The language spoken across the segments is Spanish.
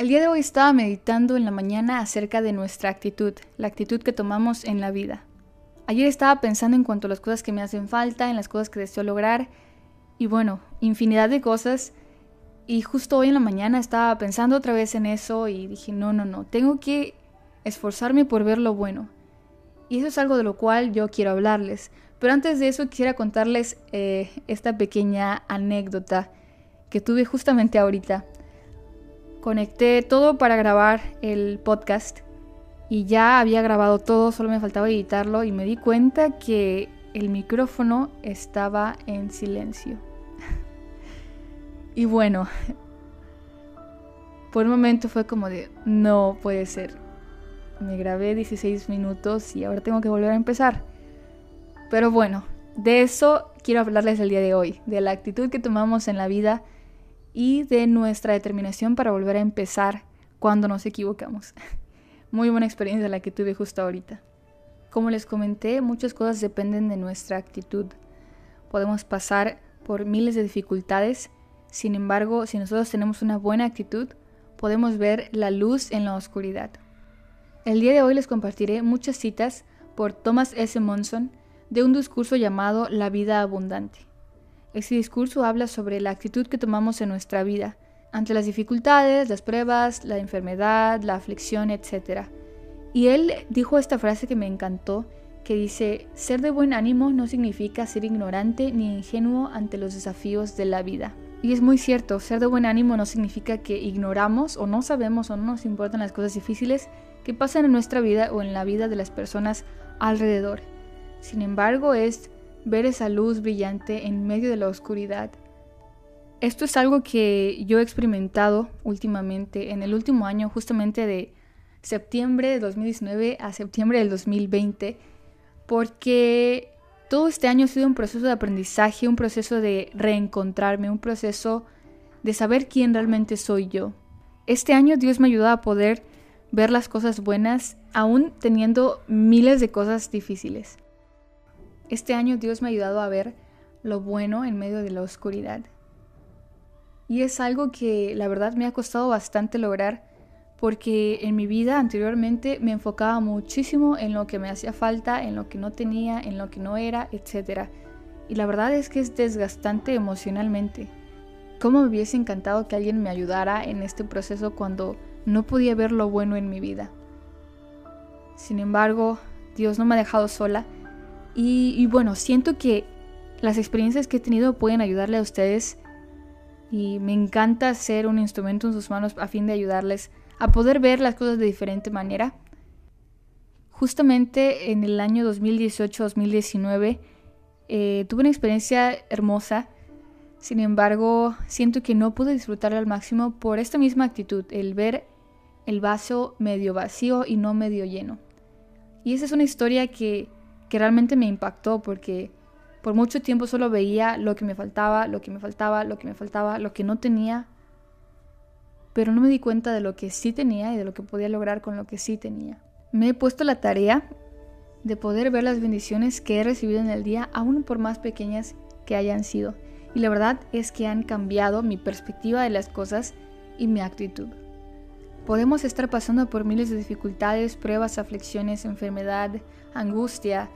El día de hoy estaba meditando en la mañana acerca de nuestra actitud, la actitud que tomamos en la vida. Ayer estaba pensando en cuanto a las cosas que me hacen falta, en las cosas que deseo lograr y bueno, infinidad de cosas. Y justo hoy en la mañana estaba pensando otra vez en eso y dije, no, no, no, tengo que esforzarme por ver lo bueno. Y eso es algo de lo cual yo quiero hablarles. Pero antes de eso quisiera contarles eh, esta pequeña anécdota que tuve justamente ahorita. Conecté todo para grabar el podcast y ya había grabado todo, solo me faltaba editarlo y me di cuenta que el micrófono estaba en silencio. y bueno, por un momento fue como de, no puede ser. Me grabé 16 minutos y ahora tengo que volver a empezar. Pero bueno, de eso quiero hablarles el día de hoy, de la actitud que tomamos en la vida y de nuestra determinación para volver a empezar cuando nos equivocamos. Muy buena experiencia la que tuve justo ahorita. Como les comenté, muchas cosas dependen de nuestra actitud. Podemos pasar por miles de dificultades, sin embargo, si nosotros tenemos una buena actitud, podemos ver la luz en la oscuridad. El día de hoy les compartiré muchas citas por Thomas S. Monson de un discurso llamado La vida abundante. Este discurso habla sobre la actitud que tomamos en nuestra vida ante las dificultades, las pruebas, la enfermedad, la aflicción, etc. Y él dijo esta frase que me encantó, que dice, ser de buen ánimo no significa ser ignorante ni ingenuo ante los desafíos de la vida. Y es muy cierto, ser de buen ánimo no significa que ignoramos o no sabemos o no nos importan las cosas difíciles que pasan en nuestra vida o en la vida de las personas alrededor. Sin embargo, es ver esa luz brillante en medio de la oscuridad. Esto es algo que yo he experimentado últimamente, en el último año, justamente de septiembre de 2019 a septiembre del 2020, porque todo este año ha sido un proceso de aprendizaje, un proceso de reencontrarme, un proceso de saber quién realmente soy yo. Este año Dios me ayudó a poder ver las cosas buenas aún teniendo miles de cosas difíciles. Este año Dios me ha ayudado a ver lo bueno en medio de la oscuridad. Y es algo que la verdad me ha costado bastante lograr porque en mi vida anteriormente me enfocaba muchísimo en lo que me hacía falta, en lo que no tenía, en lo que no era, etc. Y la verdad es que es desgastante emocionalmente. ¿Cómo me hubiese encantado que alguien me ayudara en este proceso cuando no podía ver lo bueno en mi vida? Sin embargo, Dios no me ha dejado sola y, bueno, siento que las experiencias que he tenido pueden ayudarle a ustedes y me encanta ser un instrumento en sus manos a fin de ayudarles a poder ver las cosas de diferente manera. Justamente en el año 2018-2019 eh, tuve una experiencia hermosa, sin embargo siento que no pude disfrutarla al máximo por esta misma actitud, el ver el vaso medio vacío y no medio lleno. Y esa es una historia que que realmente me impactó porque por mucho tiempo solo veía lo que me faltaba, lo que me faltaba, lo que me faltaba, lo que no tenía, pero no me di cuenta de lo que sí tenía y de lo que podía lograr con lo que sí tenía. Me he puesto la tarea de poder ver las bendiciones que he recibido en el día, aún por más pequeñas que hayan sido. Y la verdad es que han cambiado mi perspectiva de las cosas y mi actitud. Podemos estar pasando por miles de dificultades, pruebas, aflicciones, enfermedad, angustia,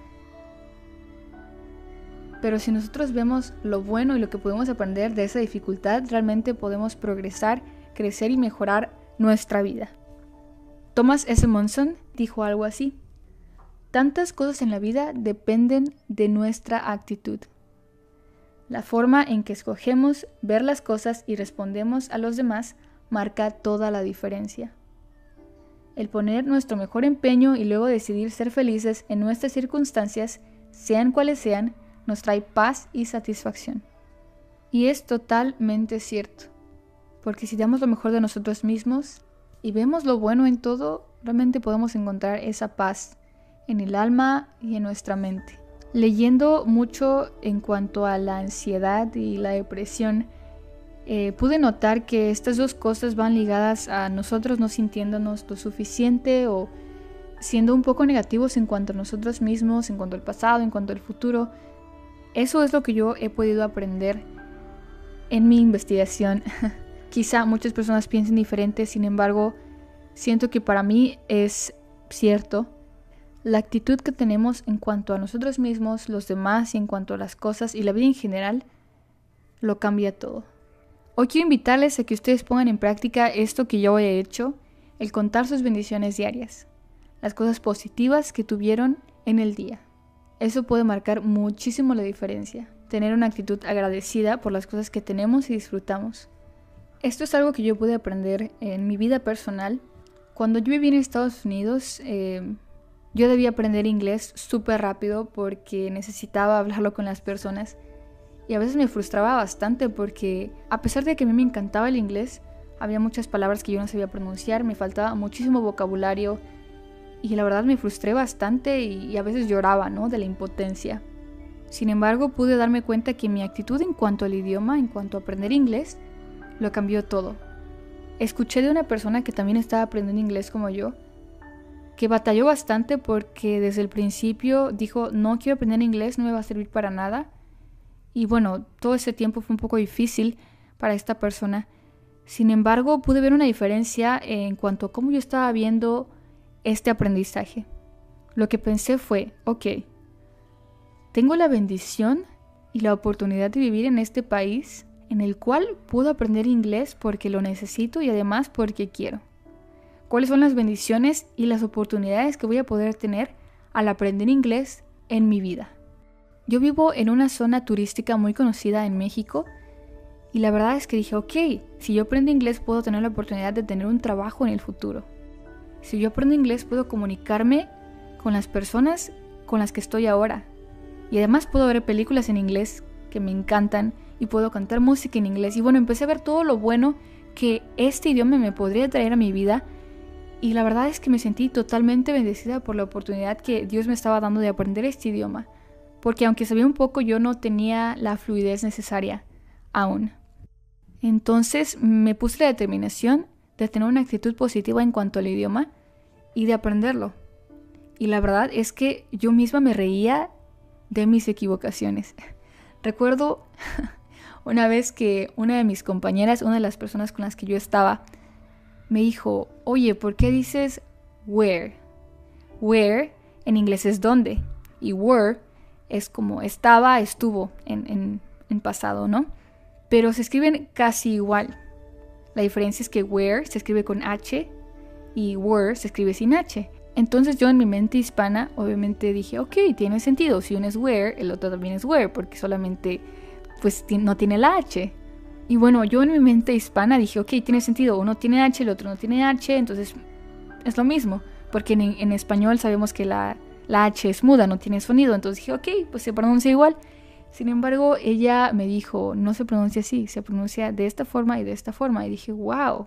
pero si nosotros vemos lo bueno y lo que podemos aprender de esa dificultad, realmente podemos progresar, crecer y mejorar nuestra vida. Thomas S. Monson dijo algo así. Tantas cosas en la vida dependen de nuestra actitud. La forma en que escogemos ver las cosas y respondemos a los demás marca toda la diferencia. El poner nuestro mejor empeño y luego decidir ser felices en nuestras circunstancias, sean cuales sean, nos trae paz y satisfacción. Y es totalmente cierto, porque si damos lo mejor de nosotros mismos y vemos lo bueno en todo, realmente podemos encontrar esa paz en el alma y en nuestra mente. Leyendo mucho en cuanto a la ansiedad y la depresión, eh, pude notar que estas dos cosas van ligadas a nosotros no sintiéndonos lo suficiente o siendo un poco negativos en cuanto a nosotros mismos, en cuanto al pasado, en cuanto al futuro, eso es lo que yo he podido aprender en mi investigación. Quizá muchas personas piensen diferente, sin embargo, siento que para mí es cierto. La actitud que tenemos en cuanto a nosotros mismos, los demás y en cuanto a las cosas y la vida en general, lo cambia todo. Hoy quiero invitarles a que ustedes pongan en práctica esto que yo he hecho, el contar sus bendiciones diarias, las cosas positivas que tuvieron en el día. Eso puede marcar muchísimo la diferencia, tener una actitud agradecida por las cosas que tenemos y disfrutamos. Esto es algo que yo pude aprender en mi vida personal. Cuando yo viví en Estados Unidos, eh, yo debía aprender inglés súper rápido porque necesitaba hablarlo con las personas. Y a veces me frustraba bastante porque a pesar de que a mí me encantaba el inglés, había muchas palabras que yo no sabía pronunciar, me faltaba muchísimo vocabulario y la verdad me frustré bastante y, a veces lloraba, ¿no? De la impotencia. Sin embargo, pude darme cuenta que mi actitud en cuanto al idioma, en cuanto a aprender inglés, lo cambió todo. Escuché de una persona que también estaba aprendiendo inglés como yo, que batalló bastante porque desde el principio dijo, no quiero aprender inglés, no me va a servir para nada. Y bueno, todo ese tiempo fue un poco difícil para esta persona. Sin embargo, pude ver una diferencia en cuanto a cómo yo estaba viendo este aprendizaje. Lo que pensé fue, ok, tengo la bendición y la oportunidad de vivir en este país en el cual puedo aprender inglés porque lo necesito y además porque quiero. ¿Cuáles son las bendiciones y las oportunidades que voy a poder tener al aprender inglés en mi vida? Yo vivo en una zona turística muy conocida en México y la verdad es que dije, ok, si yo aprendo inglés puedo tener la oportunidad de tener un trabajo en el futuro. Si yo aprendo inglés puedo comunicarme con las personas con las que estoy ahora. Y además puedo ver películas en inglés que me encantan y puedo cantar música en inglés. Y bueno, empecé a ver todo lo bueno que este idioma me podría traer a mi vida. Y la verdad es que me sentí totalmente bendecida por la oportunidad que Dios me estaba dando de aprender este idioma. Porque aunque sabía un poco, yo no tenía la fluidez necesaria aún. Entonces me puse la determinación de tener una actitud positiva en cuanto al idioma y de aprenderlo. Y la verdad es que yo misma me reía de mis equivocaciones. Recuerdo una vez que una de mis compañeras, una de las personas con las que yo estaba, me dijo, oye, ¿por qué dices where? Where en inglés es dónde y were es como estaba, estuvo en, en pasado, ¿no? Pero se escriben casi igual. La diferencia es que where se escribe con H y were se escribe sin H. Entonces yo en mi mente hispana obviamente dije, ok, tiene sentido. Si uno es where, el otro también es where, porque solamente pues no tiene la H. Y bueno, yo en mi mente hispana dije, ok, tiene sentido. Uno tiene H, el otro no tiene H, entonces es lo mismo. Porque en, español sabemos que la, la H es muda, no tiene sonido. Entonces dije, ok, pues se pronuncia igual. Sin embargo, ella me dijo, no se pronuncia así, se pronuncia de esta forma y de esta forma. Y dije, wow,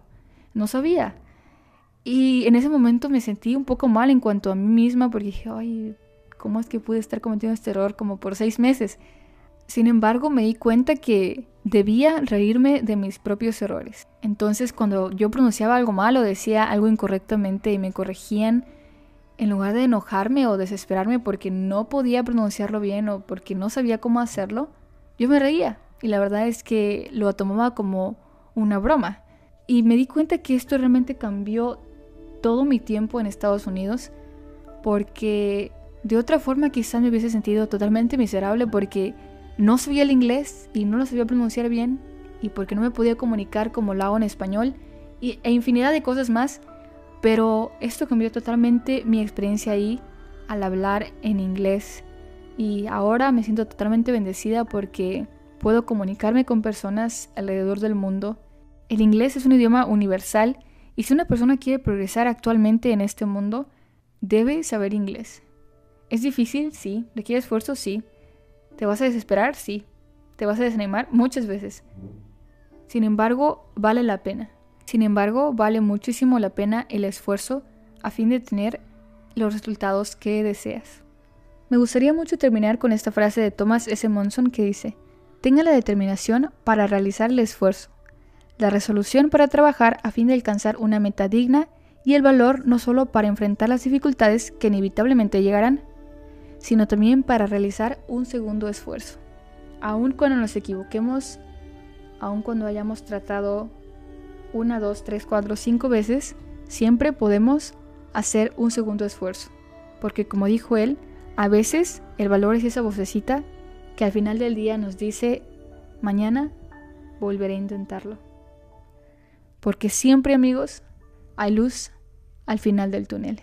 no sabía. Y en ese momento me sentí un poco mal en cuanto a mí misma porque dije, ay, ¿cómo es que pude estar cometiendo este error como por seis meses? Sin embargo, me di cuenta que debía reírme de mis propios errores. Entonces, cuando yo pronunciaba algo mal o decía algo incorrectamente y me corregían, en lugar de enojarme o desesperarme porque no podía pronunciarlo bien o porque no sabía cómo hacerlo, yo me reía. Y la verdad es que lo tomaba como una broma. Y me di cuenta que esto realmente cambió todo mi tiempo en Estados Unidos porque de otra forma quizás me hubiese sentido totalmente miserable porque no sabía el inglés y no lo sabía pronunciar bien y porque no me podía comunicar como lo hago en español y, e infinidad de cosas más. Pero esto cambió totalmente mi experiencia ahí al hablar en inglés y ahora me siento totalmente bendecida porque puedo comunicarme con personas alrededor del mundo. El inglés es un idioma universal y si una persona quiere progresar actualmente en este mundo, debe saber inglés. ¿Es difícil? Sí. ¿Requiere esfuerzo? Sí. ¿Te vas a desesperar? Sí. ¿Te vas a desanimar? Muchas veces. Sin embargo, vale la pena. Sin embargo, vale muchísimo la pena el esfuerzo a fin de tener los resultados que deseas. Me gustaría mucho terminar con esta frase de Thomas S. Monson que dice, tenga la determinación para realizar el esfuerzo la resolución para trabajar a fin de alcanzar una meta digna y el valor no solo para enfrentar las dificultades que inevitablemente llegarán, sino también para realizar un segundo esfuerzo. Aun cuando nos equivoquemos, aun cuando hayamos tratado una, dos, tres, cuatro, cinco veces, siempre podemos hacer un segundo esfuerzo. Porque como dijo él, a veces el valor es esa vocecita que al final del día nos dice, mañana volveré a intentarlo. Porque siempre amigos hay luz al final del túnel.